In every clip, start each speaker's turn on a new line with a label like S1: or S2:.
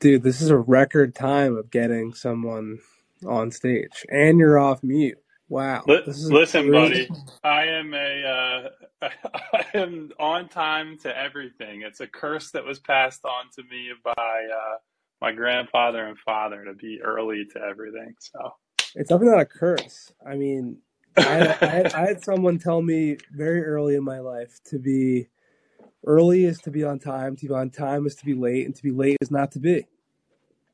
S1: Dude, this is a record time of getting someone on stage, and you're off mute. Wow, is
S2: listen,
S1: really-
S2: buddy. I am a uh, I am on time to everything. It's a curse that was passed on to me by uh, my grandfather and father to be early to everything. So
S1: It's definitely not a curse. I mean, I I, I had someone tell me very early in my life to be early is to be on time, to be on time is to be late, and to be late is not to be.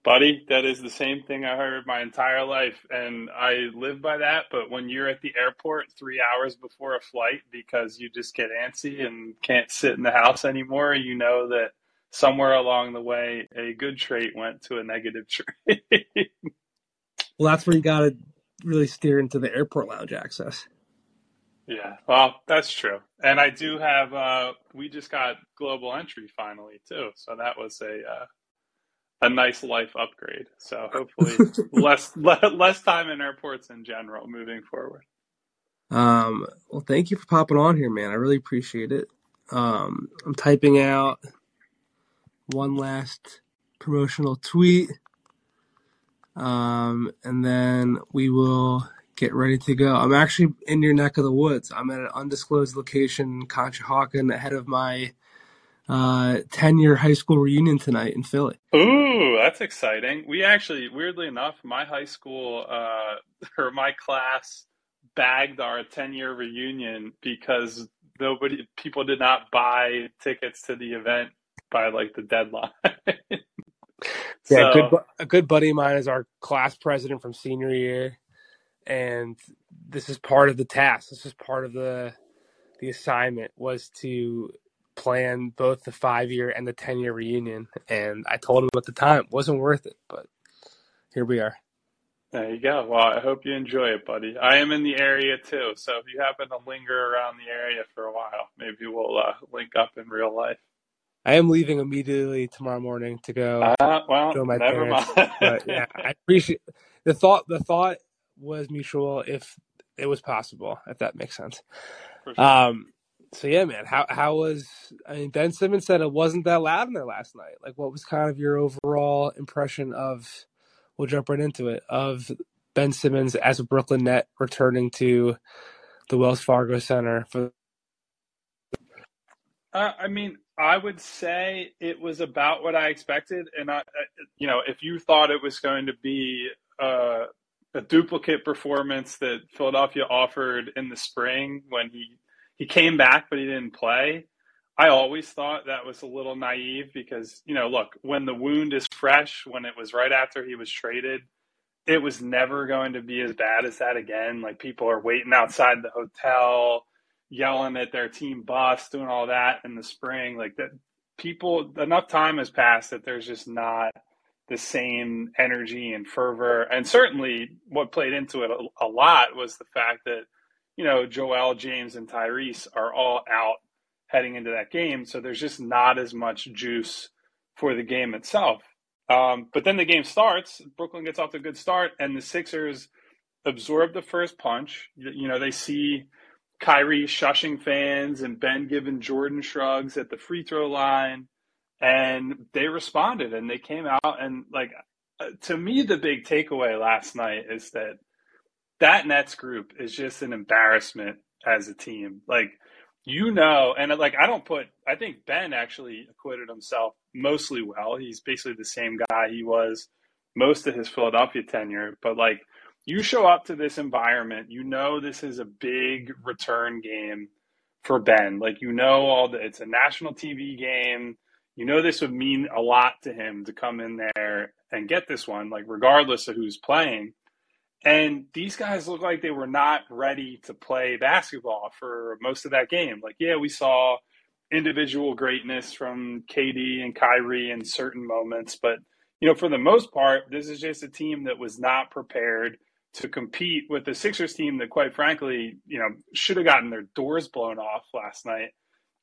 S2: Buddy, that is the same thing I heard my entire life, and I live by that. But when you're at the airport three hours before a flight because you just get antsy and can't sit in the house anymore, you know that somewhere along the way a good trait went to a negative trait.
S1: Well, that's where you got to really steer into the airport lounge access.
S2: Yeah, well, that's true. And I do have. Uh, we just got global entry finally too, so that was a. Uh, a nice life upgrade. So hopefully less le- less time in airports in general moving forward.
S1: Um, well, thank you for popping on here, man. I really appreciate it. Um, I'm typing out one last promotional tweet, um, and then we will get ready to go. I'm actually in your neck of the woods. I'm at an undisclosed location in Conshohocken ahead of my uh, 10 year high school reunion tonight in Philly.
S2: Ooh, that's exciting. We actually, weirdly enough, my high school uh, or my class bagged our 10 year reunion because nobody, people did not buy tickets to the event by like the deadline.
S1: Yeah,
S2: So-
S1: good. A good buddy of mine is our class president from senior year, and this is part of the task. This is part of the the assignment was to plan both the five year and the ten year reunion. And I told him at the time it wasn't worth it, but here we are.
S2: There you go. Well, I hope you enjoy it, buddy. I am in the area too, so if you happen to linger around the area for a while, maybe we'll uh, link up in real life.
S1: I am leaving immediately tomorrow morning to go.
S2: Uh, well,
S1: my
S2: never
S1: parents,
S2: mind.
S1: but yeah, I appreciate the thought. The thought was mutual if it was possible, if that makes sense.
S2: Sure.
S1: Um, so yeah, man, how how was? I mean, Ben Simmons said it wasn't that loud in there last night. Like, what was kind of your overall impression of? We'll jump right into it of Ben Simmons as a Brooklyn Net returning to the Wells Fargo Center for.
S2: Uh, I mean, I would say it was about what I expected, and I, I- you know, if you thought it was going to be uh, a duplicate performance that Philadelphia offered in the spring when he he came back but he didn't play, I always thought that was a little naive because you know, look, when the wound is fresh, when it was right after he was traded, it was never going to be as bad as that again. Like people are waiting outside the hotel yelling at their team bus, doing all that in the spring. Like that, people enough time has passed that there's just not the same energy and fervor. And certainly, what played into it a, a lot was the fact that you know Joel, James, and Tyrese are all out heading into that game, so there's just not as much juice for the game itself. Um, but then the game starts. Brooklyn gets off to a good start, and the Sixers absorb the first punch. You, you know, they see Kyrie shushing fans and Ben giving Jordan shrugs at the free throw line, and they responded and they came out and like uh, to me the big takeaway last night is that that Nets group is just an embarrassment as a team. Like you know, and like I don't put I think Ben actually acquitted himself mostly well. He's basically the same guy he was most of his Philadelphia tenure, but like you show up to this environment, you know this is a big return game for Ben. Like you know all the it's a national TV game. You know this would mean a lot to him to come in there and get this one, like regardless of who's playing. And these guys look like they were not ready to play basketball for most of that game. Like, yeah, we saw individual greatness from KD and Kyrie in certain moments, but you know, for the most part, this is just a team that was not prepared to compete with the Sixers team that, quite frankly, you know, should have gotten their doors blown off last night.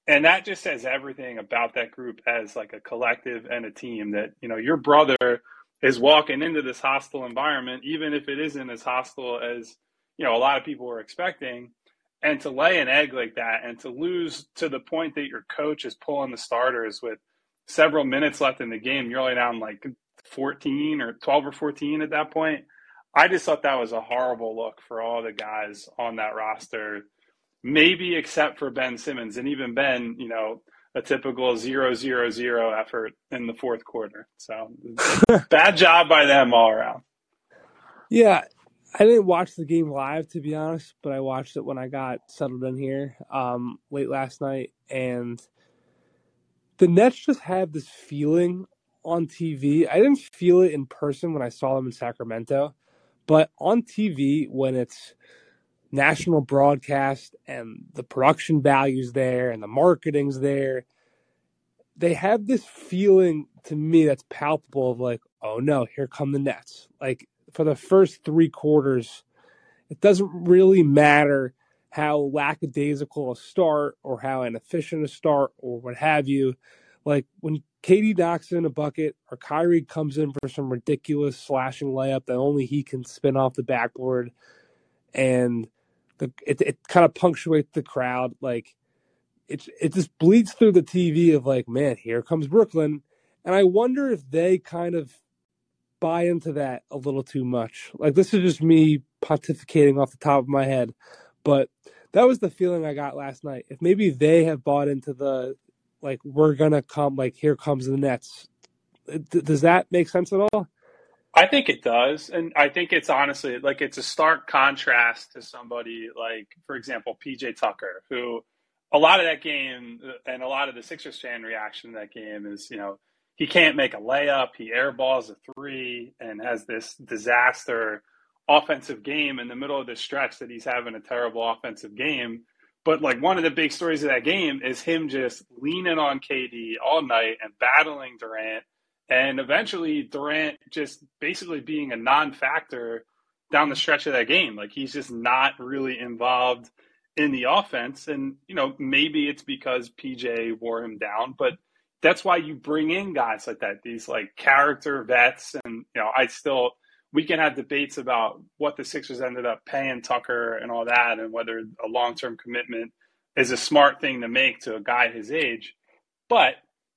S2: And that just says everything about that group as like a collective and a team that, you know, your brother is walking into this hostile environment, even if it isn't as hostile as, you know, a lot of people were expecting. And to lay an egg like that and to lose to the point that your coach is pulling the starters with several minutes left in the game, you're only down like 14 or 12 or 14 at that point. I just thought that was a horrible look for all the guys on that roster, maybe except for Ben Simmons. And even Ben, you know, a typical zero zero zero effort in the fourth quarter. So bad job by them all around.
S1: Yeah, I didn't watch the game live to be honest, but I watched it when I got settled in here um, late last night, and the Nets just have this feeling on TV. I didn't feel it in person when I saw them in Sacramento, but on TV when it's national broadcast and the production values there and the marketing's there, they have this feeling to me that's palpable of like, oh no, here come the Nets. Like for the first three quarters, it doesn't really matter how lackadaisical a start or how inefficient a start or what have you. Like when KD knocks in a bucket or Kyrie comes in for some ridiculous slashing layup that only he can spin off the backboard and the, it, it kind of punctuates the crowd. Like it's it just bleeds through the TV of like, man, here comes Brooklyn. And I wonder if they kind of buy into that a little too much. Like this is just me pontificating off the top of my head, but that was the feeling I got last night. If maybe they have bought into the like we're gonna come, like here comes the Nets. Does that make sense at all?
S2: I think it does, and I think it's honestly like it's a stark contrast to somebody like, for example, PJ Tucker, who a lot of that game uh, and a lot of the Sixers fan reaction to that game is, you know, he can't make a layup. He airballs a three and has this disaster offensive game in the middle of the stretch that he's having a terrible offensive game. But like one of the big stories of that game is him just leaning on KD all night and battling Durant, and eventually Durant just basically being a non-factor down the stretch of that game. Like he's just not really involved in the offense, and you know maybe it's because PJ wore him down, but that's why you bring in guys like that, these like character vets. And, you know, I still, we can have debates about what the Sixers ended up paying Tucker and all that, and whether a long term commitment is a smart thing to make to a guy his age. But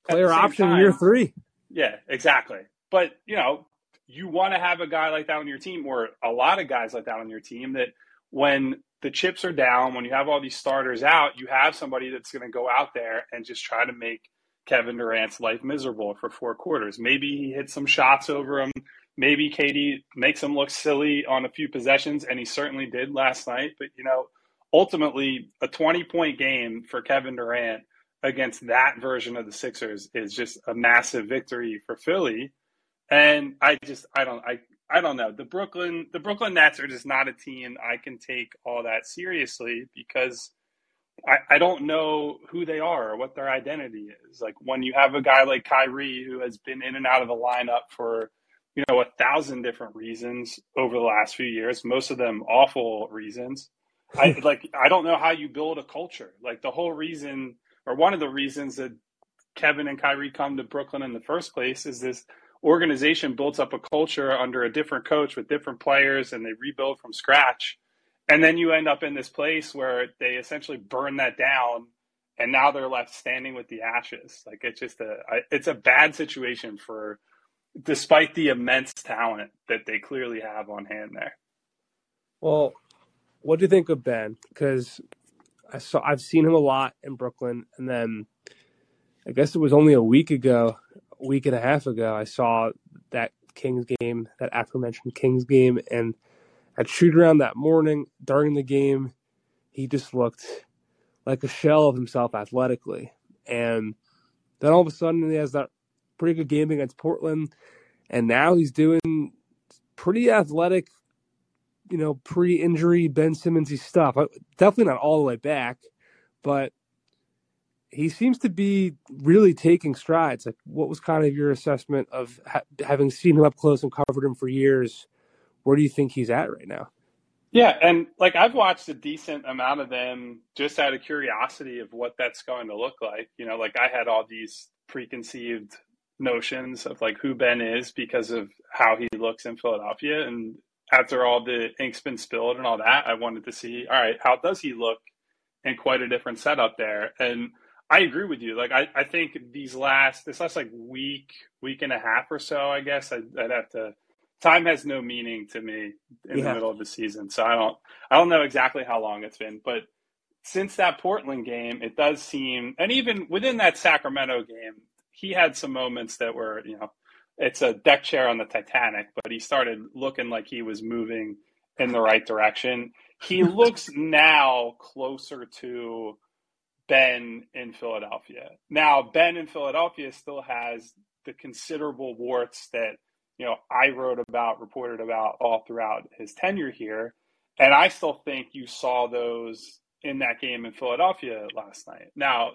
S1: player option time, year three.
S2: Yeah, exactly. But, you know, you want to have a guy like that on your team, or a lot of guys like that on your team, that when the chips are down, when you have all these starters out, you have somebody that's going to go out there and just try to make Kevin Durant's life miserable for four quarters. Maybe he hits some shots over him. Maybe KD makes him look silly on a few possessions, and he certainly did last night. But, you know, ultimately, a 20 point game for Kevin Durant against that version of the Sixers is just a massive victory for Philly. And I just, I don't, I, I don't know. The Brooklyn, the Brooklyn Nets are just not a team I can take all that seriously because I, I don't know who they are or what their identity is. Like when you have a guy like Kyrie who has been in and out of the lineup for, you know, a thousand different reasons over the last few years, most of them awful reasons. I like I don't know how you build a culture. Like the whole reason or one of the reasons that Kevin and Kyrie come to Brooklyn in the first place is this organization builds up a culture under a different coach with different players and they rebuild from scratch. And then you end up in this place where they essentially burn that down and now they're left standing with the ashes. Like it's just a it's a bad situation for despite the immense talent that they clearly have on hand there.
S1: Well what do you think of ben? Because i saw i've seen him a lot in brooklyn and then i guess it was only a week ago a week and a half ago i saw that kings game that aforementioned kings game and at shoot around that morning during the game, he just looked like a shell of himself athletically. And then all of a sudden he has that pretty good game against Portland. And now he's doing pretty athletic, you know, pre injury Ben Simmonsy stuff. Definitely not all the way back, but he seems to be really taking strides. Like, what was kind of your assessment of ha- having seen him up close and covered him for years? where do you think he's at right now?
S2: Yeah, and like I've watched a decent amount of them just out of curiosity of what that's going to look like. You know, like I had all these preconceived notions of like who Ben is because of how he looks in Philadelphia. And after all the ink's been spilled and all that, I wanted to see, all right, how does he look in quite a different setup there? And I agree with you. Like I, I think these last this last like week, week and a half or so, I guess I'd, I'd have to. Time has no meaning to me in yeah. the middle of the season, so I don't I don't know exactly how long it's been, but since that Portland game, it does seem, and even within that Sacramento game, he had some moments that were, you know, it's a deck chair on the Titanic, but he started looking like he was moving in the right direction. He looks now closer to Ben in Philadelphia. Now, Ben in Philadelphia still has the considerable warts that, you know, I wrote about, reported about all throughout his tenure here. And I still think you saw those in that game in Philadelphia last night. Now,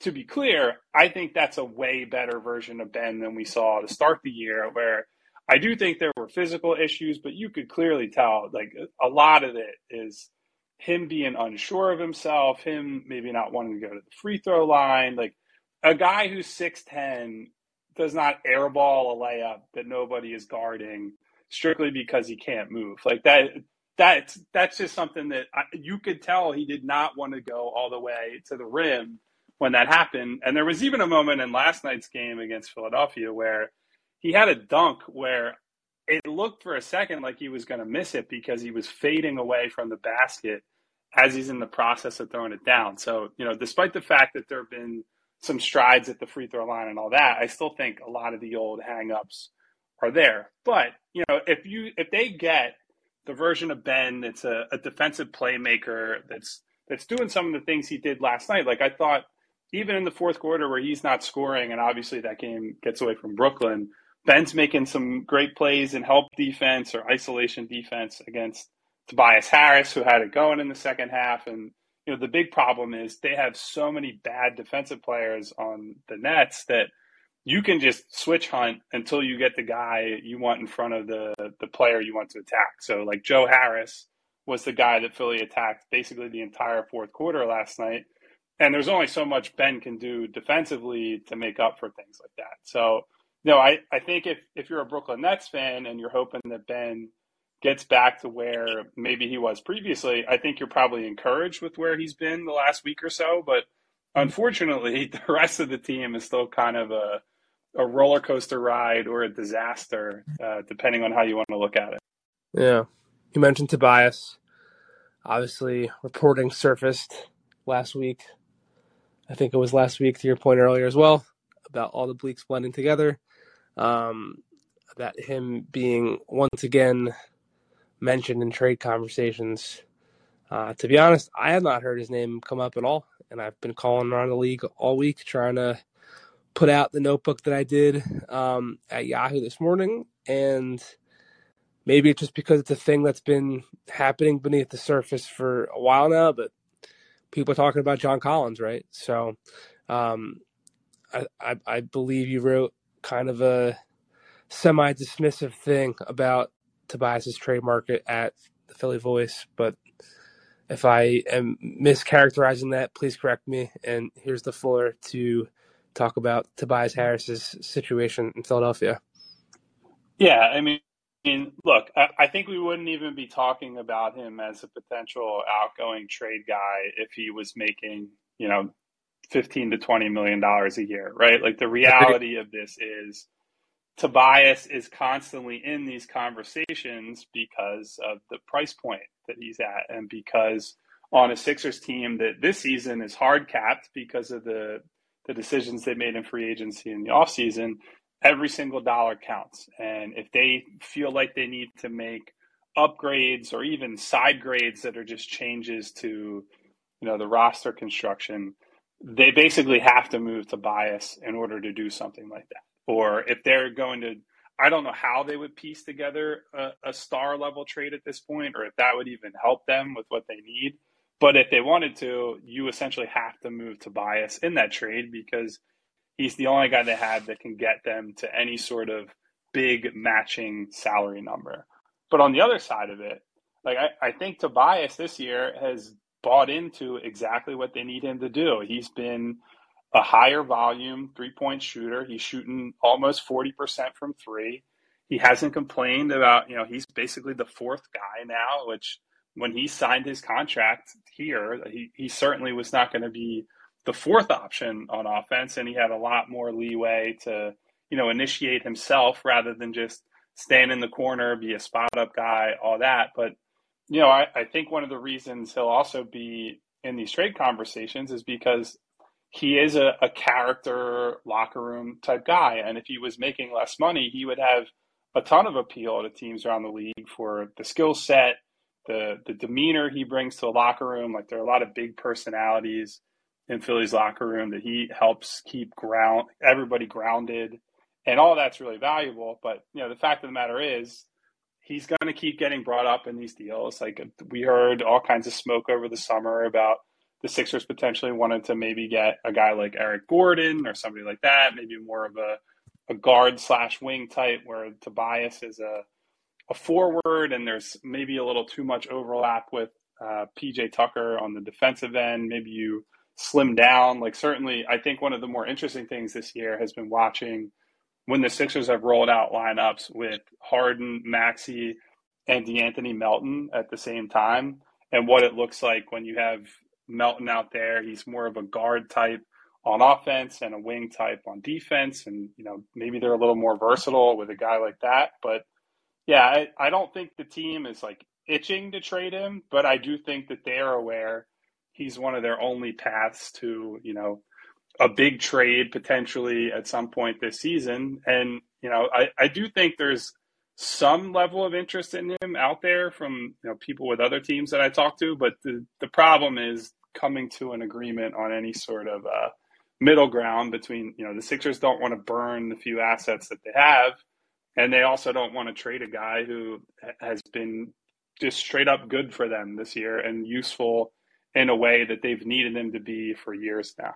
S2: to be clear, I think that's a way better version of Ben than we saw to start the year, where I do think there were physical issues, but you could clearly tell like a lot of it is him being unsure of himself, him maybe not wanting to go to the free throw line. Like a guy who's 6'10 does not airball a layup that nobody is guarding strictly because he can't move. Like that that's that's just something that I, you could tell he did not want to go all the way to the rim when that happened. And there was even a moment in last night's game against Philadelphia where he had a dunk where it looked for a second like he was going to miss it because he was fading away from the basket as he's in the process of throwing it down. So, you know, despite the fact that there have been some strides at the free throw line and all that, I still think a lot of the old hangups are there. But, you know, if you if they get the version of Ben that's a, a defensive playmaker that's that's doing some of the things he did last night, like I thought even in the fourth quarter where he's not scoring, and obviously that game gets away from Brooklyn, Ben's making some great plays in help defense or isolation defense against Tobias Harris, who had it going in the second half. And, you know, the big problem is they have so many bad defensive players on the Nets that you can just switch hunt until you get the guy you want in front of the, the player you want to attack. So, like Joe Harris was the guy that Philly attacked basically the entire fourth quarter last night and there's only so much Ben can do defensively to make up for things like that. So, no, I, I think if, if you're a Brooklyn Nets fan and you're hoping that Ben gets back to where maybe he was previously, I think you're probably encouraged with where he's been the last week or so. But unfortunately, the rest of the team is still kind of a, a roller coaster ride or a disaster, uh, depending on how you want to look at it.
S1: Yeah. You mentioned Tobias. Obviously, reporting surfaced last week I think it was last week to your point earlier as well about all the bleaks blending together. Um, about him being once again mentioned in trade conversations. Uh, to be honest, I have not heard his name come up at all, and I've been calling around the league all week trying to put out the notebook that I did um, at Yahoo this morning, and maybe it's just because it's a thing that's been happening beneath the surface for a while now, but people talking about John Collins, right? So, um, I, I, I believe you wrote kind of a semi dismissive thing about Tobias's trade market at the Philly Voice, but if I am mischaracterizing that, please correct me. And here's the floor to talk about Tobias Harris's situation in Philadelphia.
S2: Yeah, I mean, mean, look, I, I, think we wouldn't even be talking about him as a potential outgoing trade guy if he was making, you know, 15 to 20 million dollars a year, right? Like the reality of this is Tobias is constantly in these conversations because of the price point that he's at and because on a Sixers team that this season is hard capped because of the the decisions they made in free agency in the offseason every single dollar counts. And if they feel like they need to make upgrades or even side grades that are just changes to, you know, the roster construction, they basically have to move Tobias in order to do something like that. Or if they're going to, I don't know how they would piece together a, a star level trade at this point, or if that would even help them with what they need. But if they wanted to, you essentially have to move Tobias in that trade because he's the only guy they have that can get them to any sort of big matching salary number. But on the other side of it, like I, I think Tobias this year has bought into exactly what they need him to do. He's been a higher volume three point shooter. He's shooting almost 40% from three. He hasn't complained about, you know, he's basically the fourth guy now, which when he signed his contract here, he, he certainly was not going to be the fourth option on offense, and he had a lot more leeway to, you know, initiate himself rather than just stand in the corner, be a spot up guy, all that. But, you know, I, I think one of the reasons he'll also be in these trade conversations is because he is a, a character locker room type guy. And if he was making less money, he would have a ton of appeal to teams around the league for the skill set, the the demeanor he brings to the locker room. Like there are a lot of big personalities in Philly's locker room that he helps keep ground everybody grounded, and all that's really valuable. But you know, the fact of the matter is, he's going to keep getting brought up in these deals. Like we heard all kinds of smoke over the summer about the Sixers potentially wanted to maybe get a guy like Eric Gordon or somebody like that, maybe more of a a guard slash wing type, where Tobias is a a forward, and there's maybe a little too much overlap with uh, PJ Tucker on the defensive end. Maybe you slim down. Like certainly, I think one of the more interesting things this year has been watching when the Sixers have rolled out lineups with Harden, Maxey, and De'Anthony Melton at the same time, and what it looks like when you have Melton out there. He's more of a guard type on offense and a wing type on defense, and you know maybe they're a little more versatile with a guy like that. But yeah, I, I don't think the team is like itching to trade him, but I do think that they are aware he's one of their only paths to you know a big trade potentially at some point this season. And you know I, I do think there's some level of interest in him out there from you know people with other teams that I talk to, but the the problem is coming to an agreement on any sort of uh, middle ground between you know the Sixers don't want to burn the few assets that they have, and they also don't want to trade a guy who has been just straight up good for them this year and useful in a way that they've needed him to be for years now.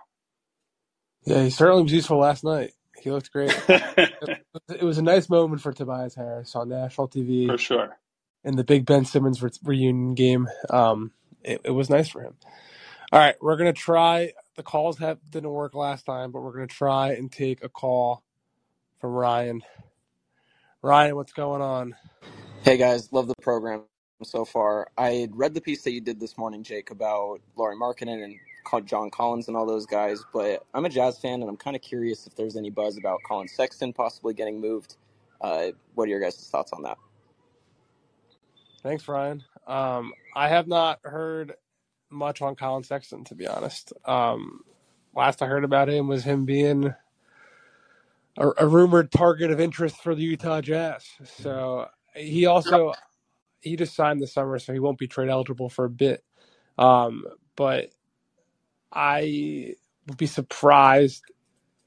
S1: Yeah, he certainly was useful last night. He looked great. it was a nice moment for Tobias Harris on national TV.
S2: For sure.
S1: In the big Ben Simmons re- reunion game. Um, it, it was nice for him. All right, we're gonna try. The calls have didn't work last time, but we're gonna try and take a call from Ryan. Ryan, what's going on?
S3: Hey guys, love the program so far. I had read the piece that you did this morning, Jake, about Lauri Markkanen and called John Collins and all those guys, but I'm a Jazz fan and I'm kind of curious if there's any buzz about Collin Sexton possibly getting moved. Uh, what are your guys' thoughts on that?
S1: Thanks, Ryan. Um, I have not heard much on Collin Sexton, to be honest. Um, last I heard about him was him being a, a, rumored target of interest for the Utah Jazz. So he also he just signed this summer, so he won't be trade eligible for a bit. Um, but I would be surprised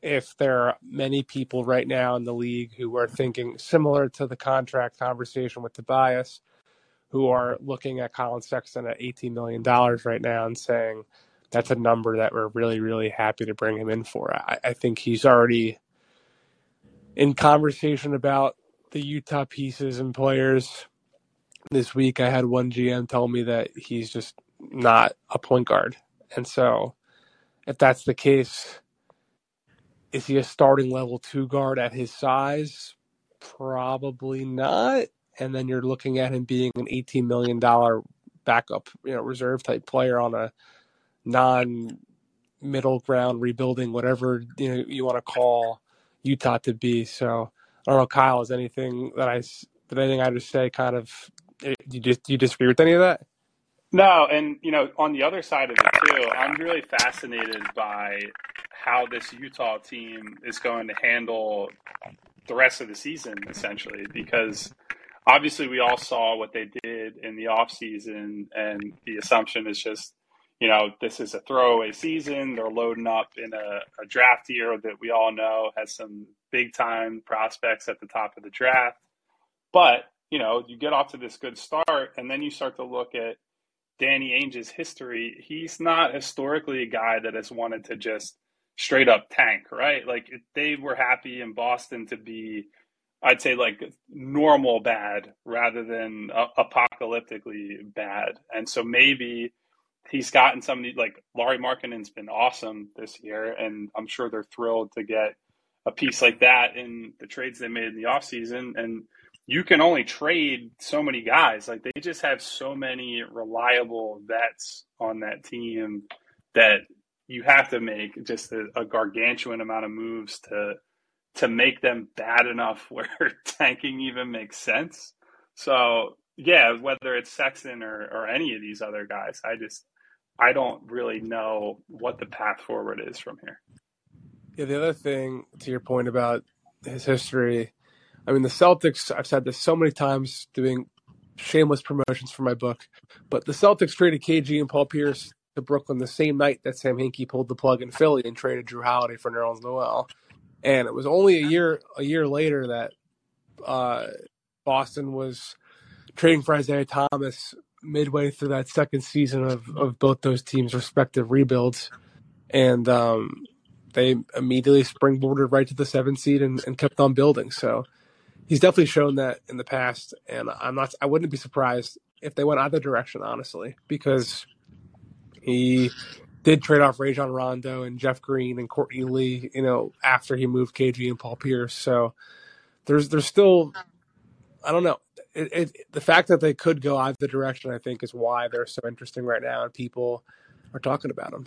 S1: if there are many people right now in the league who are thinking similar to the contract conversation with Tobias who are looking at Collin Sexton at $18 million right now and saying that's a number that we're really, really happy to bring him in for. I, I think he's already in conversation about the Utah pieces and players. This week, I had one GM tell me that he's just not a point guard. And so, if that's the case, is he a starting level two guard at his size? Probably not and then you're looking at him being an 18 million dollar backup, you know, reserve type player on a non middle ground rebuilding, whatever you know you want to call Utah to be. So I don't know, Kyle, is anything that I did anything I just say kind of eh, you just you disagree with any of that?
S2: No, and you know, on the other side of it too, I'm really fascinated by how this Utah team is going to handle the rest of the season, essentially, because obviously we all saw what they did in the offseason and the assumption is just you know this is a throwaway season they're loading up in a, a, draft year that we all know has some big time prospects at the top of the draft but you know you get off to this good start and then you start to look at danny ainge's history he's not historically a guy that has wanted to just straight up tank right like they were happy in boston to be I'd say like normal bad rather than uh, apocalyptically bad. And so maybe he's gotten some of these, like Lauri Markkanen's been awesome this year, and I'm sure they're thrilled to get a piece like that in the trades they made in the offseason. And you can only trade so many guys. Like they just have so many reliable vets on that team that you have to make just a, a gargantuan amount of moves to to make them bad enough where tanking even makes sense. So yeah, whether it's Sexton or, or any of these other guys, I just I don't really know what the path forward is from here.
S1: Yeah, the other thing to your point about his history, I mean the Celtics. I've said this so many times, doing shameless promotions for my book, but the Celtics traded KG and Paul Pierce to Brooklyn the same night that Sam Hinkie pulled the plug in Philly and traded Jrue Holiday for Nerlens Noel. And it was only a year a year later that uh, Boston was trading for Isaiah Thomas midway through that second season of, of both those teams' respective rebuilds. And um, they immediately springboarded right to the seventh seed and, and kept on building. So he's definitely shown that in the past. And I'm not, I wouldn't be surprised if they went either direction, honestly, because he did trade off Rajon Rondo and Jeff Green and Courtney Lee, you know, after he moved KG and Paul Pierce. So there's there's still I don't know. It, it, the fact that they could go either direction, I think, is why they're so interesting right now, and people are talking about them.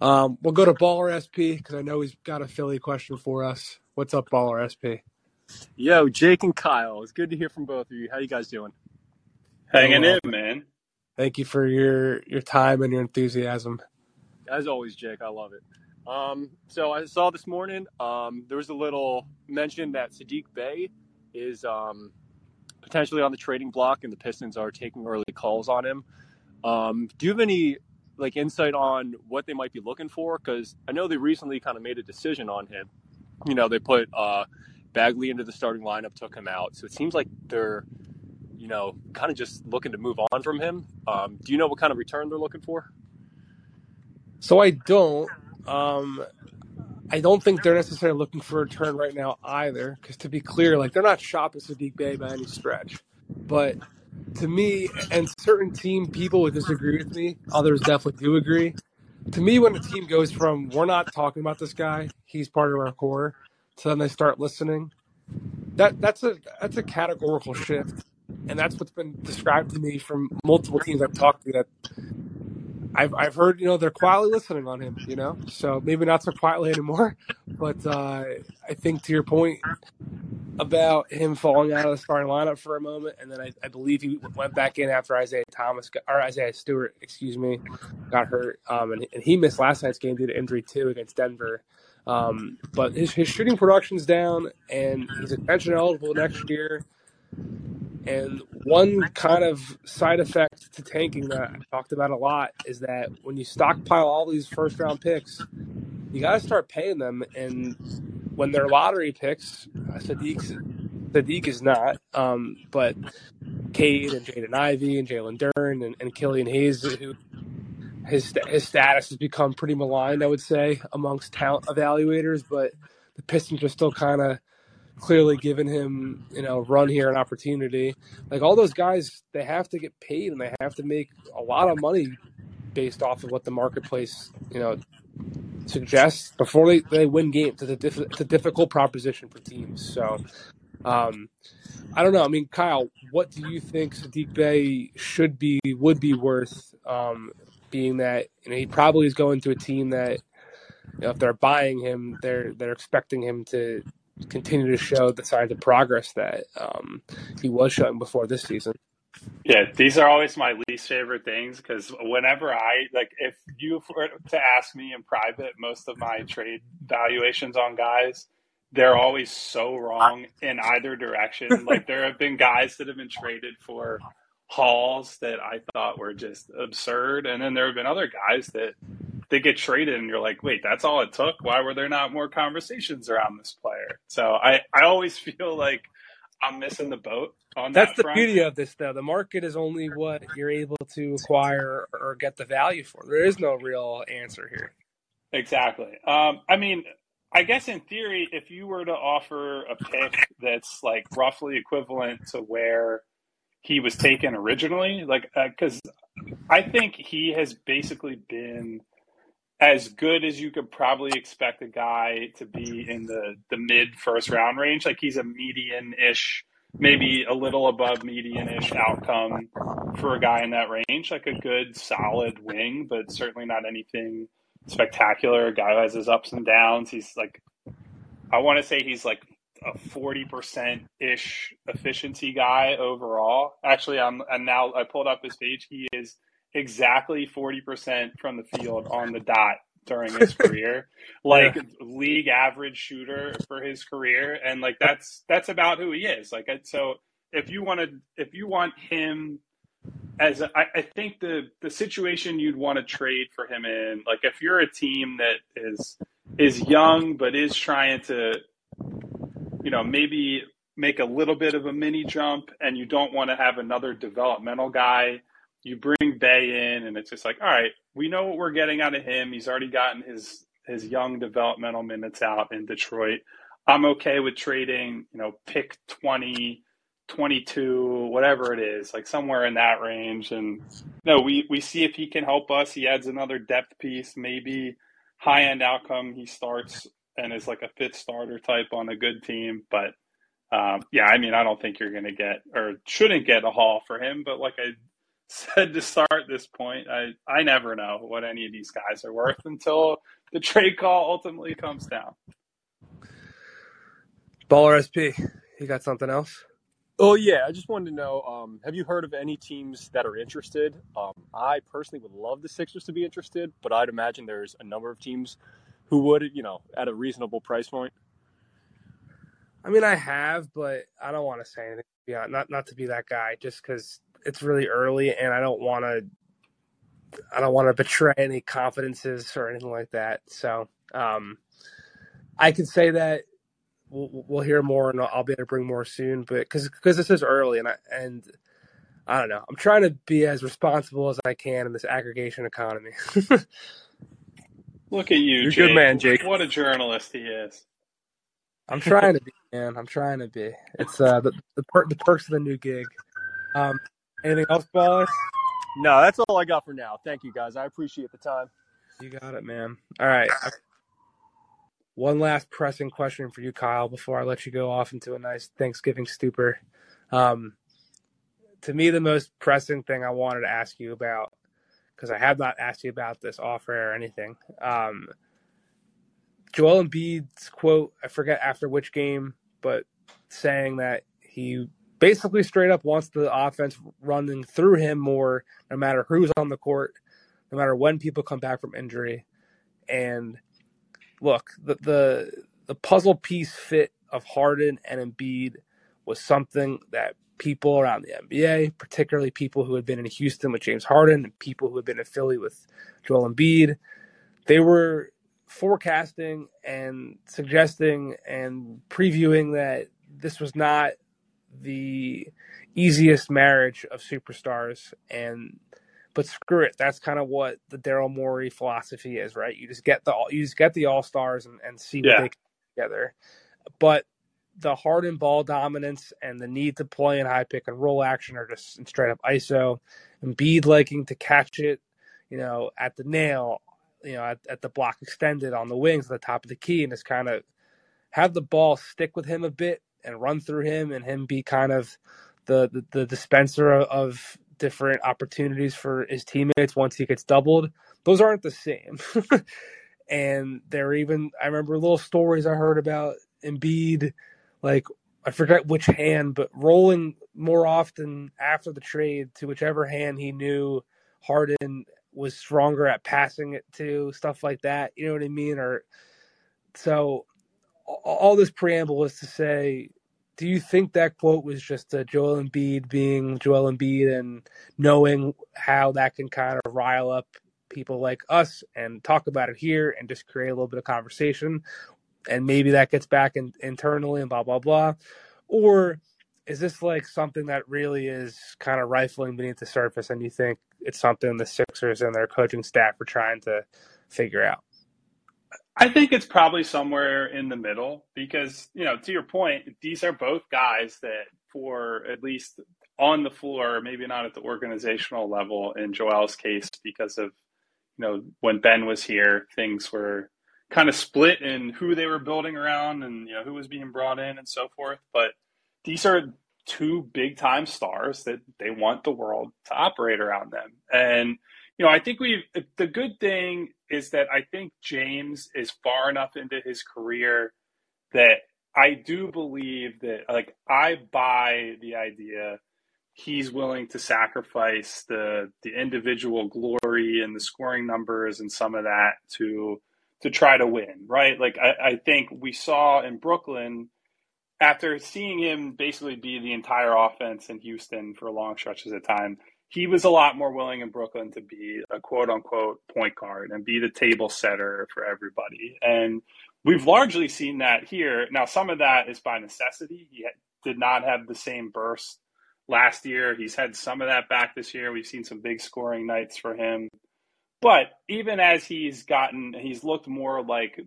S1: Um, we'll go to Baller SP because I know he's got a Philly question for us. What's up, Baller SP?
S4: Yo, Jake and Kyle. It's good to hear from both of you. How you guys doing?
S2: Hanging in, man.
S1: Thank you for your your time and your enthusiasm.
S4: As always, Jake, I love it. Um, so I saw this morning um, there was a little mention that Saddiq Bey is um, potentially on the trading block, and the Pistons are taking early calls on him. Um, do you have any like insight on what they might be looking for? Because I know they recently kind of made a decision on him. You know, they put uh, Bagley into the starting lineup, took him out. So it seems like they're, you know, kind of just looking to move on from him. Um, do you know what kind of return they're looking for?
S1: So I don't. Um, I don't think they're necessarily looking for a return right now either. Because to be clear, like they're not shopping Saddiq Bey by any stretch. But to me, and certain team people would disagree with me. Others definitely do agree. To me, when a team goes from "we're not talking about this guy, he's part of our core," to then they start listening, that that's a that's a categorical shift, and that's what's been described to me from multiple teams I've talked to. That I've I've heard you know they're quietly listening on him. You know, so maybe not so quietly anymore, but uh, I think to your point, about him falling out of the starting lineup for a moment, and then I, I believe he went back in after Isaiah Thomas got, or Isaiah Stewart, excuse me, got hurt, um, and, and he missed last night's game due to injury too against Denver. Um, but his his shooting production's down, and he's extension eligible next year. And one kind of side effect to tanking that I talked about a lot is that when you stockpile all these first round picks, you got to start paying them. And when they're lottery picks, uh, Saddiq Saddiq is not, um, but Cade and Jaden Ivey and Jalen Duren and, and Killian Hayes, who his his status has become pretty maligned, I would say, amongst talent evaluators. But the Pistons are still kind of clearly giving him, you know, run here an opportunity. Like all those guys, they have to get paid and they have to make a lot of money based off of what the marketplace, you know, suggests before they, they win games. It's a, diff- it's a difficult proposition for teams. So, um, I don't know. I mean, Kyle, what do you think Saddiq Bey should be, would be worth, um, being that you know, he probably is going to a team that, you know, if they're buying him, they're they're expecting him to continue to show the signs of progress that um, he was showing before this season.
S2: Yeah, these are always my least favorite things because whenever I like, if you were to ask me in private, most of my trade valuations on guys, they're always so wrong in either direction. like there have been guys that have been traded for hauls that I thought were just absurd, and then there have been other guys that they get traded and you're like, wait, that's all it took? Why were there not more conversations around this player? So I, I always feel like I'm missing the boat on
S1: That's
S2: that
S1: the
S2: front.
S1: beauty of this, though. The market is only what you're able to acquire or get the value for. There is no real answer here.
S2: Exactly. Um, I mean, I guess in theory, if you were to offer a pick that's like roughly equivalent to where he was taken originally, like, because uh, I think he has basically been as good as you could probably expect a guy to be in the the mid first round range. Like he's a median ish, maybe a little above median ish outcome for a guy in that range. Like a good solid wing, but certainly not anything spectacular. Guy who has his ups and downs. He's like, I want to say he's like a 40% ish efficiency guy overall. Actually, I'm, and now I pulled up his page. He is exactly 40% from the field on the dot during his career, like yeah. league average shooter for his career. And like, that's, that's about who he is. Like, so if you want to, if you want him as a, I, I think the, the situation you'd want to trade for him in, like if you're a team that is, is young, but is trying to, you know, maybe make a little bit of a mini jump and you don't want to have another developmental guy, you bring Bey in and it's just like, all right, we know what we're getting out of him. He's already gotten his his young developmental minutes out in Detroit. I'm okay with trading, you know, pick 20, 22, whatever it is, like somewhere in that range. And no, we, we see if he can help us. He adds another depth piece, maybe high end outcome. He starts and is like a fifth starter type on a good team. But um, yeah, I mean, I don't think you're going to get or shouldn't get a haul for him. But like I said to start this point, I, I never know what any of these guys are worth until the trade call ultimately comes down.
S1: Baller SP, you got something else?
S4: Oh yeah, I just wanted to know. Um, have you heard of any teams that are interested? Um, I personally would love the Sixers to be interested, but I'd imagine there's a number of teams who would, you know, at a reasonable price point.
S1: I mean, I have, but I don't want to say anything. Yeah, not not to be that guy, just because it's really early, and I don't want to. I don't want to betray any confidences or anything like that. So, um, I can say that we'll, we'll hear more, and I'll be able to bring more soon. But because because this is early, and I and I don't know, I'm trying to be as responsible as I can in this aggregation economy.
S2: Look at you,
S1: You're
S2: Jake.
S1: good man, Jake.
S2: What a journalist he is.
S1: I'm trying to be, man. I'm trying to be. It's uh the the, per- the perks of the new gig. Um, anything else, boss?
S4: No, that's all I got for now. Thank you, guys. I appreciate the time.
S1: You got it, man. All right. One last pressing question for you, Kyle, before I let you go off into a nice Thanksgiving stupor. Um, to me, the most pressing thing I wanted to ask you about, because I have not asked you about this offer or anything. Um, Joel Embiid's quote, I forget after which game, but saying that he basically straight up wants the offense running through him more, no matter who's on the court, no matter when people come back from injury. And look, the the the puzzle piece fit of Harden and Embiid was something that people around the NBA, particularly people who had been in Houston with James Harden and people who had been in Philly with Joel Embiid, they were forecasting and suggesting and previewing that this was not the easiest marriage of superstars and but screw it. That's kind of what the Daryl Morey philosophy is, right? You just get the you just get the all stars and, and see what yeah. they can together. But the Harden ball dominance and the need to play in high pick and roll action are just straight up ISO. Embiid liking to catch it, you know, at the nail, you know, at, at the block extended on the wings at the top of the key, and just kind of have the ball stick with him a bit and run through him, and him be kind of the the, the dispenser of, of different opportunities for his teammates once he gets doubled. Those aren't the same. and there are even I remember little stories I heard about Embiid, like I forget which hand, but rolling more often after the trade to whichever hand he knew Harden was stronger at passing it to, stuff like that. You know what I mean? Or so all this preamble is to say do you think that quote was just a Joel Embiid being Joel Embiid and knowing how that can kind of rile up people like us and talk about it here and just create a little bit of conversation and maybe that gets back in, internally and blah blah blah. Or is this like something that really is kind of rifling beneath the surface and you think it's something the Sixers and their coaching staff are trying to figure out?
S2: I think it's probably somewhere in the middle because, you know, to your point, these are both guys that, for at least on the floor, maybe not at the organizational level in Joel's case, because of, you know, when Ben was here, things were kind of split in who they were building around and, you know, who was being brought in and so forth. But these are two big time stars that they want the world to operate around them. And, you know, I think we the good thing is that I think James is far enough into his career that I do believe that like I buy the idea he's willing to sacrifice the the individual glory and the scoring numbers and some of that to to try to win, right? Like I, I think we saw in Brooklyn after seeing him basically be the entire offense in Houston for long stretches of time, he was a lot more willing in Brooklyn to be a quote unquote point guard and be the table setter for everybody. And we've largely seen that here. Now, some of that is by necessity. He did not have the same burst last year. He's had some of that back this year. We've seen some big scoring nights for him. But even as he's gotten, he's looked more like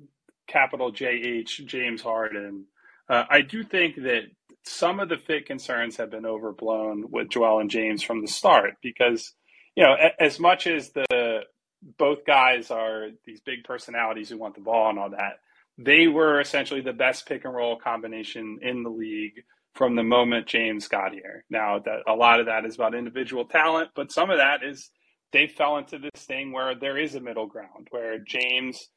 S2: capital JH James Harden. Uh, I do think that some of the fit concerns have been overblown with Joel and James from the start because, you know, as much as the both guys are these big personalities who want the ball and all that, they were essentially the best pick and roll combination in the league from the moment James got here. Now that a lot of that is about individual talent, but some of that is they fell into this thing where there is a middle ground where James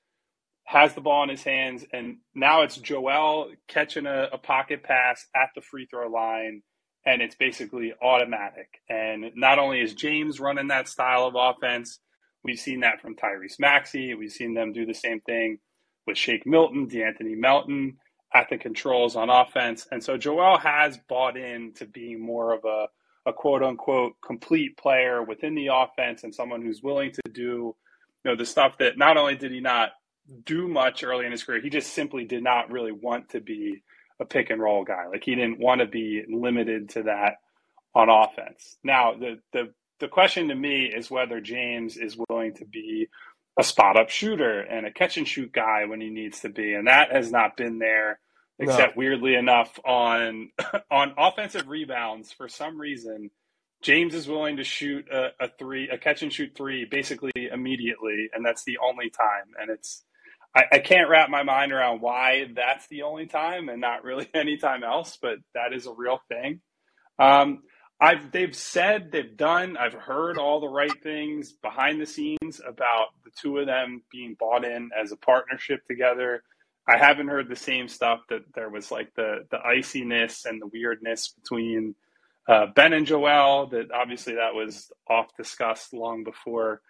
S2: has the ball in his hands and now it's Joel catching a, a pocket pass at the free throw line and it's basically automatic. And not only is James running that style of offense, we've seen that from Tyrese Maxey. We've seen them do the same thing with Shake Milton, De'Anthony Melton at the controls on offense. And so Joel has bought in to being more of a, a quote unquote complete player within the offense and someone who's willing to do, you know, the stuff that not only did he not do much early in his career, he just simply did not really want to be a pick and roll guy. Like he didn't want to be limited to that on offense. Now the the the question to me is whether James is willing to be a spot up shooter and a catch and shoot guy when he needs to be. And that has not been there except no. weirdly enough on on offensive rebounds for some reason James is willing to shoot a, a, three, a catch and shoot three, basically immediately, and that's the only time. And it's, I, I, can't wrap my mind around why that's the only time and not really any time else, but that is a real thing. Um, I've they've said they've done. I've heard all the right things behind the scenes about the two of them being bought in as a partnership together. I haven't heard the same stuff that there was like the the iciness and the weirdness between uh, Ben and Joel. That obviously that was off discussed long before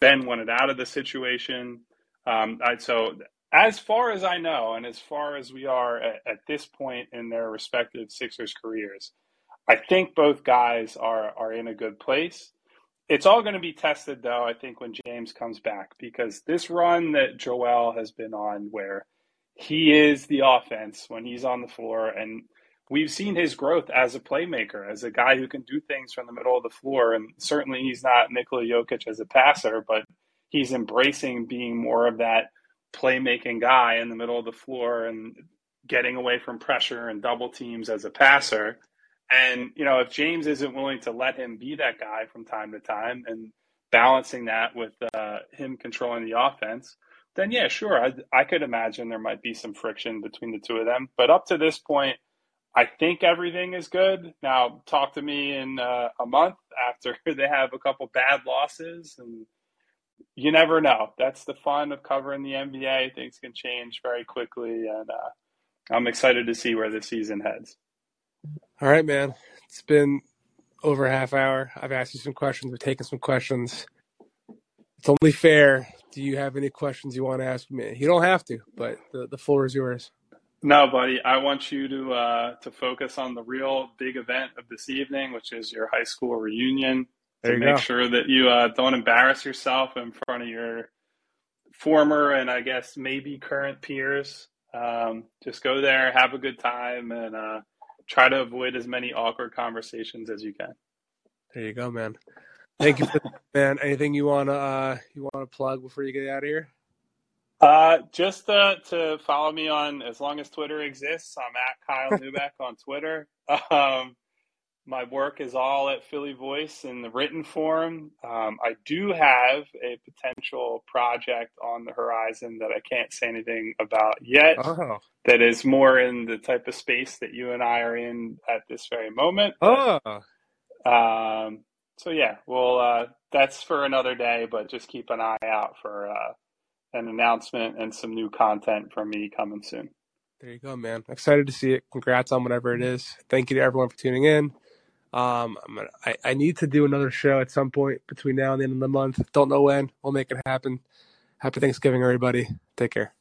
S2: Ben wanted out of the situation. Um, I, so as far as I know, and as far as we are at, at this point in their respective Sixers careers, I think both guys are are in a good place. It's all going to be tested though, I think, when James comes back, because this run that Joel has been on where he is the offense when he's on the floor. And we've seen his growth as a playmaker, as a guy who can do things from the middle of the floor. And certainly he's not Nikola Jokic as a passer, but he's embracing being more of that playmaking guy in the middle of the floor and getting away from pressure and double teams as a passer. And, you know, if James isn't willing to let him be that guy from time to time and balancing that with uh, him controlling the offense, then yeah, sure, I, I could imagine there might be some friction between the two of them. But up to this point, I think everything is good. Now, talk to me in uh, a month after they have a couple bad losses, and you never know. That's the fun of covering the NBA. Things can change very quickly, and uh, I'm excited to see where the season heads.
S1: All right, man. It's been over a half hour. I've asked you some questions. We've taken some questions. It's only fair do you have any questions you want to ask me? You don't have to, but the, the floor is yours.
S2: No, buddy. I want you to uh, to focus on the real big event of this evening, which is your high school reunion.
S1: There
S2: to make
S1: go.
S2: sure that you uh, don't embarrass yourself in front of your former and I guess maybe current peers. Um, just go there, have a good time, and uh, try to avoid as many awkward conversations as you can.
S1: There you go, man. Thank you, for man. Anything you wanna uh, you wanna plug before you get out of here?
S2: Uh, just uh, to follow me on as long as Twitter exists. I'm at Kyle Neubeck on Twitter. Um, my work is all at Philly Voice in the written form. Um, I do have a potential project on the horizon that I can't say anything about yet.
S1: Oh.
S2: That is more in the type of space that you and I are in at this very moment.
S1: Oh.
S2: Um, so yeah, well, uh, that's for another day, but just keep an eye out for uh, an announcement and some new content from me coming soon.
S1: There you go, man. Excited to see it. Congrats on whatever it is. Thank you to everyone for tuning in. Um, gonna, I, I need to do another show at some point between now and the end of the month. Don't know when. We'll make it happen. Happy Thanksgiving, everybody. Take care.